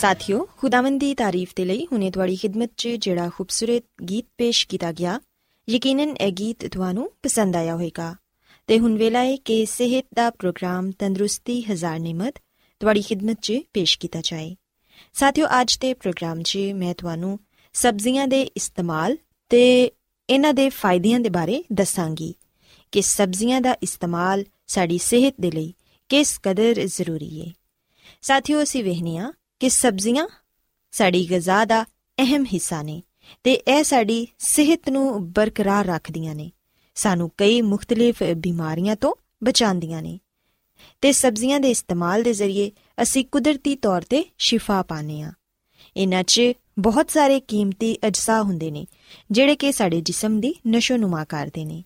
ਸਾਥਿਓ, ਖੁਦਾਵੰਦ ਦੀ ਤਾਰੀਫ ਤੇ ਲਈ ਹੁਨੇ ਤੁਹਾਡੀ ਖidmat 'ਚ ਜਿਹੜਾ ਖੂਬਸੂਰਤ ਗੀਤ ਪੇਸ਼ ਕੀਤਾ ਗਿਆ, ਯਕੀਨਨ ਇਹ ਗੀਤ ਤੁਹਾਨੂੰ ਪਸੰਦ ਆਇਆ ਹੋਵੇਗਾ। ਤੇ ਹੁਣ ਵੇਲਾ ਹੈ ਕਿ ਸਿਹਤ ਦਾ ਪ੍ਰੋਗਰਾਮ ਤੰਦਰੁਸਤੀ, ਹਜ਼ਾਰ ਨਿਮਤ ਤੁਹਾਡੀ ਖidmat 'ਚ ਪੇਸ਼ ਕੀਤਾ ਜਾਏ। ਸਾਥਿਓ, ਅੱਜ ਦੇ ਪ੍ਰੋਗਰਾਮ 'ਚ ਮੈਂ ਤੁਹਾਨੂੰ ਸਬਜ਼ੀਆਂ ਦੇ ਇਸਤੇਮਾਲ ਤੇ ਇਹਨਾਂ ਦੇ ਫਾਇਦਿਆਂ ਦੇ ਬਾਰੇ ਦੱਸਾਂਗੀ ਕਿ ਸਬਜ਼ੀਆਂ ਦਾ ਇਸਤੇਮਾਲ ਸਾਡੀ ਸਿਹਤ ਦੇ ਲਈ ਕਿਸ ਕਦਰ ਜ਼ਰੂਰੀ ਹੈ ਸਾਥੀਓ, ਅਸੀਂ ਵਹਿਨੀਆਂ ਕਿ ਸਬਜ਼ੀਆਂ ਸਾਡੀ ਗਜ਼ਾ ਦਾ ਅਹਿਮ ਹਿੱਸਾ ਨੇ ਤੇ ਇਹ ਸਾਡੀ ਸਿਹਤ ਨੂੰ ਬਰਕਰਾਰ ਰੱਖਦੀਆਂ ਨੇ। ਸਾਨੂੰ ਕਈ ਮੁxtਲਿਫ ਬਿਮਾਰੀਆਂ ਤੋਂ ਬਚਾਉਂਦੀਆਂ ਨੇ ਤੇ ਸਬਜ਼ੀਆਂ ਦੇ ਇਸਤੇਮਾਲ ਦੇ ਜ਼ਰੀਏ ਅਸੀਂ ਕੁਦਰਤੀ ਤੌਰ ਤੇ ਸ਼ਿਫਾ ਪਾਣੇ ਆ ਇਹਨਾਂ 'ਚ ਬਹੁਤ ਸਾਰੇ ਕੀਮਤੀ ਅਜਸਾ ਹੁੰਦੇ ਨੇ, ਜਿਹੜੇ ਕਿ ਸਾਡੇ ਜਿਸਮ ਦੀ ਨਸ਼ੋਨੁਮਾ ਕਰਦੇ ਨੇ।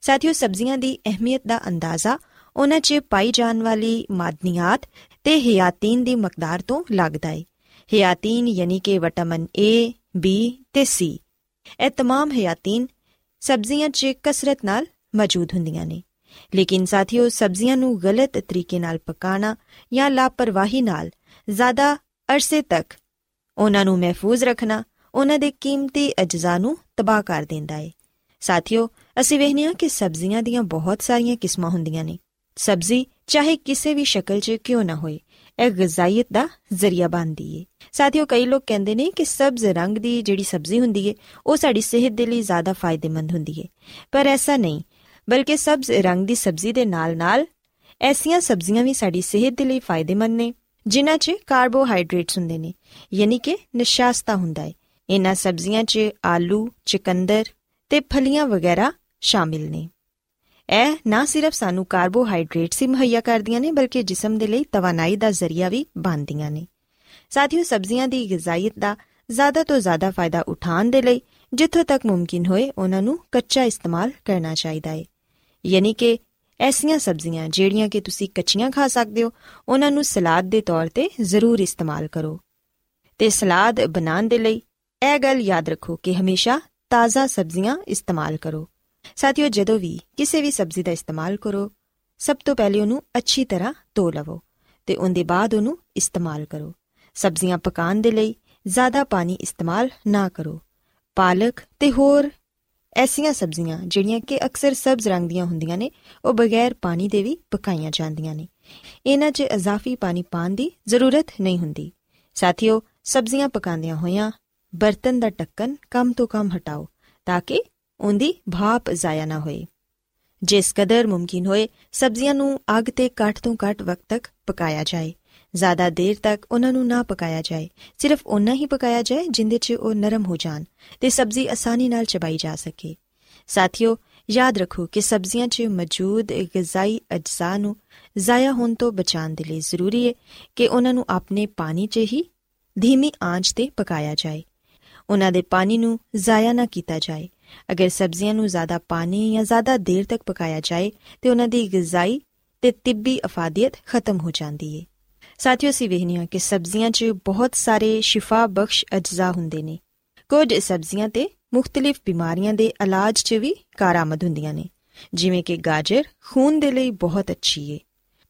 ਸਾਥੀਓ, ਸਬਜ਼ੀਆਂ ਦੀ ਅਹਿਮੀਅਤ ਦਾ ਅੰਦਾਜ਼ਾ ਉਹਨਾਂ 'ਚ ਪਾਈ ਜਾਣ ਵਾਲੀ ਮਾਦਨੀਆਤ ਤੇ ਹਿਆਤੀਨ ਦੀ ਮਕਦਾਰ ਤੋਂ ਲੱਗਦਾ ਹੈ ਹਿਆਤੀਨ ਯਾਨੀ ਕਿ ਵਿਟਾਮਿਨ A, B ਤੇ C ਇਹ तमाम ਹਿਆਤੀਨ ਸਬਜ਼ੀਆਂ 'ਚ ਕਸਰਤ ਨਾਲ ਮੌਜੂਦ ਹੁੰਦੀਆਂ ਨੇ ਲੇਕਿਨ ਸਾਥੀਓ ਸਬਜ਼ੀਆਂ ਨੂੰ ਗਲਤ ਤਰੀਕੇ ਨਾਲ ਪਕਾਣਾ ਜਾਂ ਲਾਪਰਵਾਹੀ ਨਾਲ ਜ਼ਿਆਦਾ ਅਰਸੇ ਤੱਕ ਉਹਨਾਂ ਨੂੰ ਮਹਿਫੂਜ਼ ਰੱਖਣਾ ਉਹਨਾਂ ਦੇ ਕੀਮਤੀ ਅਜਜ਼ਾ ਨੂੰ ਤਬਾਹ ਕਰ ਦਿੰਦਾ ਹੈ ਸਾਥੀਓ ਅਸੀਂ ਵੇਖਨੀਆ ਕਿ ਸਬਜ਼ੀਆਂ ਦੀਆਂ ਬਹੁਤ ਸਾਰੀਆਂ ਕਿਸਮਾਂ ਹੁੰਦੀਆਂ ਨੇ ਸਬਜ਼ੀ ਚਾਹੇ ਕਿਸੇ ਵੀ ਸ਼ਕਲ 'ਚ ਕਿਉਂ ਨਾ ਹੋਏ, ਇਹ ਗਜ਼ਾਈਅਤ ਦਾ ਜ਼ਰੀਆ ਬਣਦੀ ਏ। ਸਾਥੀਓ, ਕਈ ਲੋਕ ਕਹਿੰਦੇ ਨੇ ਕਿ ਸਬਜ਼ ਰੰਗ ਦੀ ਜਿਹੜੀ ਸਬਜ਼ੀ ਹੁੰਦੀ ਏ, ਉਹ ਸਾਡੀ ਸਿਹਤ ਦੇ ਲਈ ਜ਼ਿਆਦਾ ਫਾਇਦੇਮੰਦ ਹੁੰਦੀ ਏ। ਪਰ ਐਸਾ ਨਹੀਂ, ਬਲਕਿ ਸਬਜ਼ ਰੰਗ ਦੀ ਸਬਜ਼ੀ ਦੇ ਨਾਲ-ਨਾਲ ਐਸੀਆਂ ਸਬਜ਼ੀਆਂ ਵੀ ਸਾਡੀ ਸਿਹਤ ਦੇ ਲਈ ਫਾਇਦੇਮੰਦ ਨੇ, ਜਿਨ੍ਹਾਂ 'ਚ ਕਾਰਬੋਹਾਈਡਰੇਟਸ ਹੁੰਦੇ ਨੇ, ਯਾਨੀ ਕਿ ਨਿਸ਼ਾਸਤਾ ਹੁੰਦਾ ਏ। ਇਹਨਾਂ ਸਬਜ਼ੀਆਂ 'ਚ ਆਲੂ, ਚਿਕੰਦਰ ਤੇ ਫਲੀਆਂ ਵਗੈਰਾ ਸ਼ਾਮਿਲ ਨੇ। ਇਹ ਨਾ ਸਿਰਫ ਸਾਨੂੰ ਕਾਰਬੋਹਾਈਡਰੇਟਸ ਹੀ ਮੁਹੱਈਆ ਕਰਦੀਆਂ ਨੇ, ਬਲਕਿ ਜਿਸਮ ਦੇ ਲਈ ਤਵਾਨਾਈ ਦਾ ਜ਼ਰੀਆ ਵੀ ਬਣਦੀਆਂ ਨੇ। ਸਾਥੀਓ, ਸਬਜ਼ੀਆਂ ਦੀ ਗਿਜ਼ਾਇਤ ਦਾ ਜ਼ਿਆਦਾ ਤੋਂ ਜ਼ਿਆਦਾ ਫਾਇਦਾ ਉਠਾਉਣ ਦੇ ਲਈ ਜਿੱਥੋਂ ਤੱਕ ਮੁਮਕਿਨ ਹੋਏ, ਉਹਨਾਂ ਨੂੰ ਕੱਚਾ ਇਸਤੇਮਾਲ ਕਰਨਾ ਚਾਹੀਦਾ ਹੈ ਯਾਨੀ ਕਿ ਐਸੀਆਂ ਸਬਜ਼ੀਆਂ ਜਿਹੜੀਆਂ ਕਿ ਤੁਸੀਂ ਕੱਚੀਆਂ ਖਾ ਸਕਦੇ ਹੋ, ਉਹਨਾਂ ਨੂੰ ਸਲਾਦ ਦੇ ਤੌਰ ਤੇ ਜ਼ਰੂਰ ਇਸਤੇਮਾਲ ਕਰੋ। ਤੇ ਸਲਾਦ ਬਣਾਉਣ ਦੇ ਲਈ ਇਹ ਗੱਲ ਯਾਦ ਰੱਖੋ ਕਿ ਹਮੇਸ਼ਾ ਤਾਜ਼ਾ ਸਬਜ਼ੀਆਂ ਇਸਤੇਮਾਲ ਕਰੋ। ਸਾਥੀਓ, ਜਦੋਂ ਵੀ ਕਿਸੇ ਵੀ ਸਬਜ਼ੀ ਦਾ ਇਸਤੇਮਾਲ ਕਰੋ, ਸਭ ਤੋਂ ਪਹਿਲੇ ਉਹਨੂੰ ਅੱਛੀ ਤਰ੍ਹਾਂ ਧੋ ਲਵੋ ਤੇ ਉਹਦੇ ਬਾਅਦ ਉਹਨੂੰ ਇਸਤੇਮਾਲ ਕਰੋ। ਸਬਜ਼ੀਆਂ ਪਕਾਉਣ ਦੇ ਲਈ ਜ਼ਿਆਦਾ ਪਾਣੀ ਇਸਤੇਮਾਲ ਨਾ ਕਰੋ। ਪਾਲਕ ਤੇ ਹੋਰ ਐਸੀਆਂ ਸਬਜ਼ੀਆਂ ਜਿਹੜੀਆਂ ਕਿ ਅਕਸਰ ਸਬਜ਼ ਰੰਗ ਦੀਆਂ ਹੁੰਦੀਆਂ ਨੇ, ਉਹ ਬਗੈਰ ਪਾਣੀ ਦੇ ਵੀ ਪਕਾਈਆਂ ਜਾਂਦੀਆਂ ਨੇ। ਇਹਨਾਂ 'ਚ ਇਜ਼ਾਫੀ ਪਾਣੀ ਪਾਣ ਦੀ ਜ਼ਰੂਰਤ ਨਹੀਂ ਹੁੰਦੀ। ਸਾਥੀਓ, ਸਬਜ਼ੀਆਂ ਪਕਾਉਂਦਿਆਂ ਹੋਇਆਂ ਬਰਤਨ ਦਾ ਢੱਕਣ ਕਮ ਤੋਂ ਕਮ ਹਟਾਓ ਤਾਂ ਕਿ ਉਹਦੀ ਭਾਪ ਜ਼ਾਇਆ ਨਾ ਹੋਏ ਜਿਸ ਕਦਰ ਮੁਮਕਿਨ ਹੋਏ, ਸਬਜ਼ੀਆਂ ਨੂੰ ਅੱਗ ਤੇ ਘੱਟ ਤੋਂ ਘੱਟ ਵਕਤ ਤੱਕ ਪਕਾਇਆ ਜਾਏ। ਜ਼ਿਆਦਾ ਦੇਰ ਤੱਕ ਉਹਨਾਂ ਨੂੰ ਨਾ ਪਕਾਇਆ ਜਾਏ, ਸਿਰਫ ਉਹਨਾਂ ਹੀ ਪਕਾਇਆ ਜਾਏ ਜਿੰਦੇ 'ਚ ਉਹ ਨਰਮ ਹੋ ਜਾਣ ਤੇ ਸਬਜ਼ੀ ਆਸਾਨੀ ਨਾਲ ਚਬਾਈ ਜਾ ਸਕੇ। ਸਾਥੀਓ, ਯਾਦ ਰੱਖੋ ਕਿ ਸਬਜ਼ੀਆਂ 'ਚ ਮੌਜੂਦ ਗਜ਼ਾਈ ਅਜਜ਼ਾ ਨੂੰ ਜ਼ਾਇਆ ਹੋਣ ਤੋਂ ਬਚਾਉਣ ਦੇ ਲਈ ਜ਼ਰੂਰੀ ਹੈ ਕਿ ਉਹਨਾਂ ਨੂੰ ਆਪਣੇ ਪਾਣੀ 'ਚ ਹੀ ਧੀਮੀ ਆਂਚ ਤੇ ਪਕਾਇਆ ਜਾਏ। ਉਹਨਾਂ ਦੇ ਪਾਣੀ ਨੂੰ ਜ਼ਾਇਆ ਨਾ ਕੀਤਾ ਜਾਏ। ਅਗਰ ਸਬਜ਼ੀਆਂ ਨੂੰ ਜ਼ਿਆਦਾ ਪਾਣੀ ਜਾਂ ਜ਼ਿਆਦਾ ਦੇਰ ਤੱਕ ਪਕਾਇਆ ਜਾਏ ਤੇ ਉਹਨਾਂ ਦੀ ਗਜ਼ਾਈ ਤੇ ਤਿੱਬੀ ਅਫਾਦੀਅਤ ਖਤਮ ਹੋ ਜਾਂਦੀ ਹੈ ਸਾਥੀਓ ਸੀ ਵਹਿਨੀਆਂ ਕਿ ਸਬਜ਼ੀਆਂ 'ਚ ਬਹੁਤ ਸਾਰੇ ਸ਼ਿਫਾ ਬਖਸ਼ ਅਜਜ਼ਾ ਹੁੰਦੇ ਨੇ। ਕੁਝ ਸਬਜ਼ੀਆਂ ਤੇ ਮੁxtਲਿਫ ਬਿਮਾਰੀਆਂ ਦੇ ਇਲਾਜ 'ਚ ਵੀ ਕਾਰਾਮਦ ਹੁੰਦੀਆਂ ਨੇ, ਜਿਵੇਂ ਕਿ ਗਾਜਰ ਖੂਨ ਦੇ ਲਈ ਬਹੁਤ ਅੱਛੀ ਏ।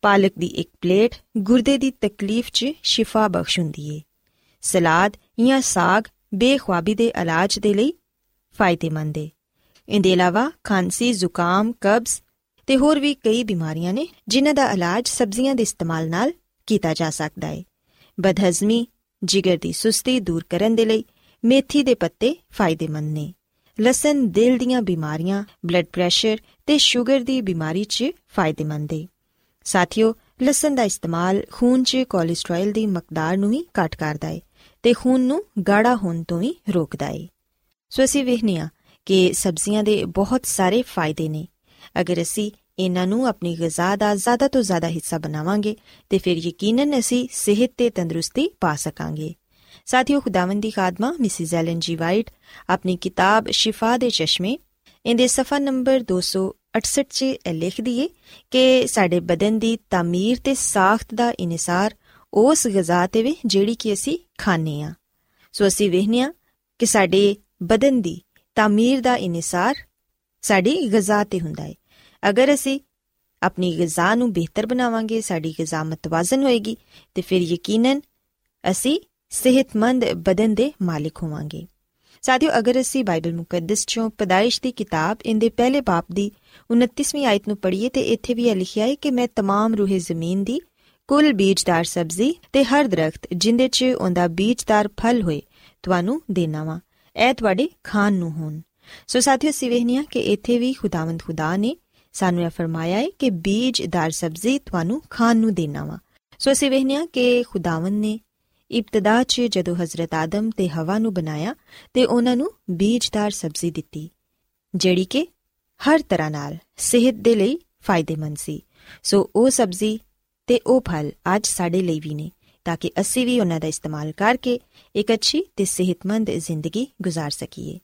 ਪਾਲਕ ਦੀ ਇੱਕ ਪਲੇਟ ਗੁਰਦੇ ਦੀ ਤਕਲੀਫ 'ਚ ਸ਼ਿਫਾ ਬਖਸ਼ ਹੁੰਦੀ ਏ। ਸਲਾਦ ਜਾਂ ਸਾਗ ਬੇਖੁਆਬੀ ਦੇ ਇਲਾਜ ਦੇ ਲਈ ਫਾਇਦੇਮੰਦ ਏ। ਇਹਦੇ ਇਲਾਵਾ ਖਾਂਸੀ, ਜ਼ੁਕਾਮ, ਕਬਜ਼ ਤੇ ਹੋਰ ਵੀ ਕਈ ਬਿਮਾਰੀਆਂ ਨੇ ਜਿਨ੍ਹਾਂ ਦਾ ਇਲਾਜ ਸਬਜ਼ੀਆਂ ਦੇ ਇਸਤੇਮਾਲ ਨਾਲ ਕੀਤਾ ਜਾ ਸਕਦਾ ਹੈ ਬਦਹਜ਼ਮੀ, ਜਿਗਰ ਦੀ ਸੁਸਤੀ ਦੂਰ ਕਰਨ ਦੇ ਲਈ ਮੇਥੀ ਦੇ ਪੱਤੇ ਫਾਇਦੇਮੰਦ ਨੇ। ਲਸਣ, ਦਿਲ ਦੀਆਂ ਬਿਮਾਰੀਆਂ ਬਲੱਡ ਪ੍ਰੈਸ਼ਰ ਤੇ ਸ਼ੂਗਰ ਦੀ ਬਿਮਾਰੀ 'ਚ ਫਾਇਦੇਮੰਦ ਹੈ ਸਾਥੀਓ, ਲਸਣ ਦਾ ਇਸਤੇਮਾਲ ਖੂਨ 'ਚ ਕੋਲੇਸਟ੍ਰੋਲ ਦੀ ਮਕਦਾਰ ਨੂੰ ਵੀ ਘਟ ਕਰਦਾ ਹੈ ਤੇ ਖੂਨ ਨੂੰ ਗਾੜਾ ਹੋਣ ਤੋਂ ਵੀ ਰੋਕਦਾ ਹੈ ਸੋ ਅਸੀਂ ਵੇਖਨੀਆ ਕਿ ਸਬਜ਼ੀਆਂ ਦੇ ਬਹੁਤ ਸਾਰੇ ਫਾਇਦੇ ਨੇ। ਅਗਰ ਅਸੀਂ ਇਹਨਾਂ ਨੂੰ ਆਪਣੀ ਗਿਜ਼ਾ ਦਾ ਜ਼ਿਆਦਾ ਤੋਂ ਜ਼ਿਆਦਾ ਹਿੱਸਾ ਬਣਾਵਾਂਗੇ, ਤੇ ਫਿਰ ਯਕੀਨਨ ਅਸੀਂ ਸਿਹਤ ਤੇ ਤੰਦਰੁਸਤੀ ਪਾ ਸਕਾਂਗੇ। ਸਾਥੀਓ, ਖੁਦਾਵੰਦ ਦੀ ਖਾਦਮਾ, ਮਿਸਿਸ ਐਲਨ ਜੀ ਵਾਈਟ, ਆਪਣੀ ਕਿਤਾਬ ਸ਼ਿਫਾ ਦੇ ਚਸ਼ਮੇ, ਇਹਦੇ ਸਫਾ ਨੰਬਰ 268 'ਚ ਇਹ ਲਿਖਦੀ ਏ ਕਿ ਸਾਡੇ ਬਦਨ ਦੀ ਤਾਮੀਰ ਤੇ ਸਾਖਤ ਦਾ ਇਨਸਾਰ ਉਸ ਗਿਜ਼ਾ ਤੇ ਵੀ ਜਿਹੜੀ ਕਿ ਅਸੀਂ ਖਾਣੇ ਆ ਸੋ ਅਸੀਂ ਵੇਖਨੀਆ ਕਿ ਸਾਡੇ ਬਦਨ ਦੀ ਤਾਮੀਰ ਦਾ ਇਨਸਾਰ ਸਾਡੀ ਗਿਜ਼ਾ ਤੇ ਹੁੰਦਾ ਹੈ ਅਗਰ ਅਸੀਂ ਆਪਣੀ ਗਿਜ਼ਾ ਨੂੰ ਬਿਹਤਰ ਬਣਾਵਾਂਗੇ ਸਾਡੀ ਗਿਜ਼ਾ ਮਤਵਾਜ਼ਨ ਹੋਏਗੀ ਤੇ ਫਿਰ ਯਕੀਨਨ ਅਸੀਂ ਸਿਹਤਮੰਦ ਬਦਨ ਦੇ ਮਾਲਿਕ ਹੋਵਾਂਗੇ ਸਾਥੀਓ ਅਗਰ ਅਸੀਂ ਬਾਈਬਲ ਮੁਕੱਦਸ ਚੋਂ ਪਦਾਇਸ਼ ਦੀ ਕਿਤਾਬ ਇਹਦੇ ਪਹਿਲੇ ਬਾਪ ਦੀ 29ਵੀਂ ਆਇਤ ਨੂੰ ਪੜ੍ਹੀਏ ਤੇ ਇੱਥੇ ਵੀ ਇਹ ਲਿਖਿਆ ਹੈ ਕਿ ਮੈਂ तमाम ਰੂਹੇ ਜ਼ਮੀਨ ਦੀ ਕੁੱਲ ਬੀਜਦਾਰ ਸਬਜ਼ੀ ਤੇ ਹਰ ਦਰਖਤ ਜਿੰਦੇ 'ਚ ਉਹਦਾ ਬੀਜਦਾਰ ਫਲ ਹੋਏ ਤੁਹਾਨੂੰ ਦੇਣਾ ਵਾ ਇਹ ਤੁਹਾਡੇ ਖਾਨ ਨੂੰ ਹੋਣ। ਸੋ ਸਾਥੀਓ, ਸਿਵਹਨੀਆਂ, ਕਿ ਇੱਥੇ ਵੀ ਖੁਦਾਵੰਦ ਖੁਦਾ ਨੇ ਸਾਨੂੰ ਇਹ ਫਰਮਾਇਆ ਹੈ ਕਿ ਬੀਜਦਾਰ ਸਬਜ਼ੀ ਤੁਹਾਨੂੰ ਖਾਣ ਨੂੰ ਦੇਣਾ ਵਾ। ਸੋ ਅਸੀਂ ਵੇਖਿਆ ਕਿ ਖੁਦਾਵੰਦ ਨੇ ਇਬਤਦਾ 'ਚ ਜਦੋਂ ਹਜ਼ਰਤ ਆਦਮ ਤੇ ਹਵਾ ਨੂੰ ਬਣਾਇਆ ਤੇ ਉਹਨਾਂ ਨੂੰ ਬੀਜਦਾਰ ਸਬਜ਼ੀ ਦਿੱਤੀ, ਜਿਹੜੀ ਕਿ ਹਰ ਤਰ੍ਹਾਂ ਨਾਲ ਸਿਹਤ ਦੇ ਲਈ ਫਾਇਦੇਮੰਦ ਸੀ। ਸੋ ਉਹ ਸਬਜ਼ੀ ਤੇ ਉਹ ਫਲ ਅੱਜ ਸਾਡੇ ਲਈ ਵੀ ਨੇ। ਤਾਂ ਕਿ ਅਸੀਂ ਵੀ ਉਹਨਾਂ ਦਾ ਇਸਤੇਮਾਲ ਕਰਕੇ ਇੱਕ ਅੱਛੀ ਤੇ ਸਿਹਤਮੰਦ ਜ਼ਿੰਦਗੀ گزار ਸਕੀਏ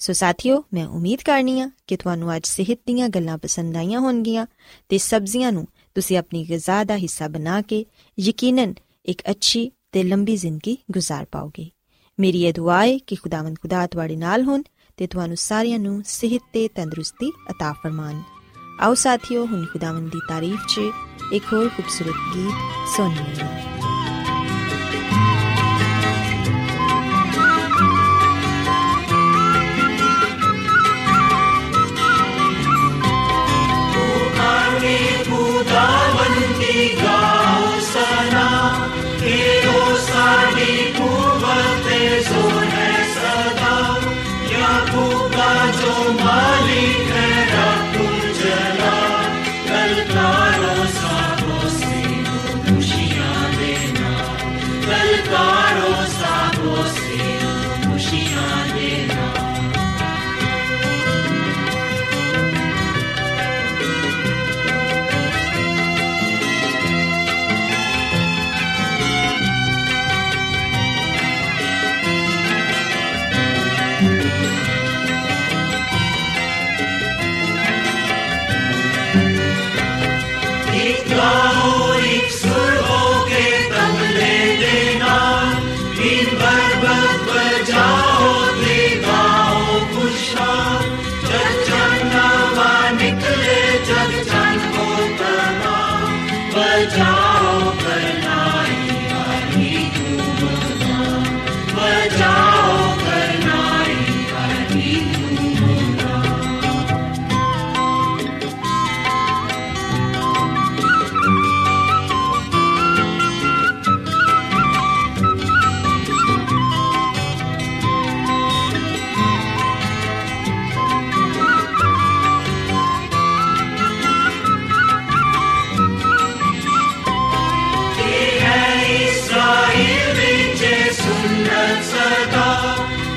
ਸੋ ਸਾਥੀਓ ਮੈਂ ਉਮੀਦ ਕਰਨੀ ਆ ਕਿ ਤੁਹਾਨੂੰ ਅੱਜ ਸਿਹਤ ਦੀਆਂ ਗੱਲਾਂ ਪਸੰਦ ਆਈਆਂ ਹੋਣਗੀਆਂ ਤੇ ਸਬਜ਼ੀਆਂ ਨੂੰ ਤੁਸੀਂ ਆਪਣੀ ਗਿਜ਼ਾ ਦਾ ਹਿੱਸਾ ਬਣਾ ਕੇ ਯਕੀਨਨ ਇੱਕ ਅੱਛੀ ਤੇ ਲੰਬੀ ਜ਼ਿੰਦਗੀ گزار ਪਾਓਗੇ ਮੇਰੀ ਇਹ ਦੁਆ ਹੈ ਕਿ ਖੁਦਾਵੰਦ ਖੁਦਾ ਤੁਹਾਡੇ ਨਾਲ ਹੋਣ ਤੇ ਤੁਹਾਨੂੰ ਸਾਰਿਆਂ ਨੂੰ ਸਿਹਤ ਤੇ ਤੰਦਰੁਸਤੀ عطا ਫਰਮਾਨ ਆਓ ਸਾਥੀਓ ਹੁਣ ਖੁਦਾਵੰਦ ਦੀ ਤਾਰੀਫ 'ਚ ਇੱਕ ਹੋਰ ਖੂਬਸੂਰਤ ਗੀਤ ਸੁਣੀਏ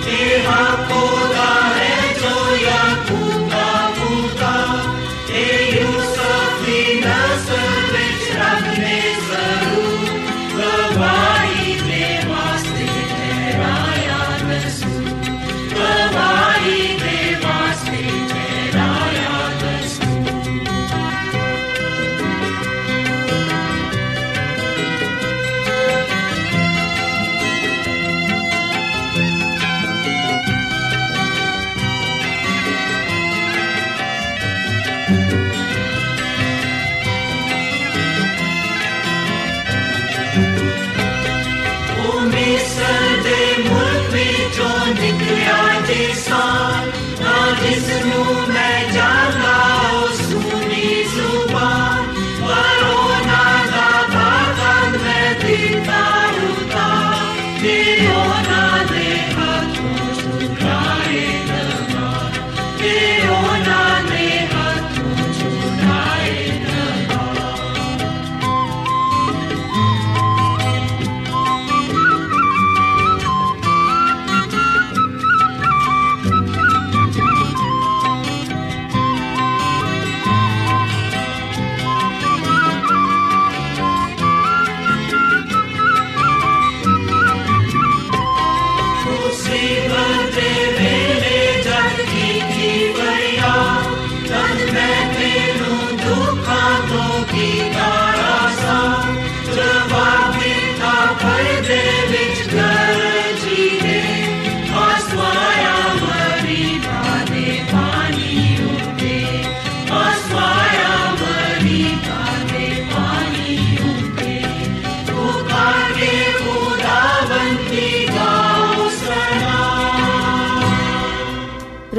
Ki hakuda.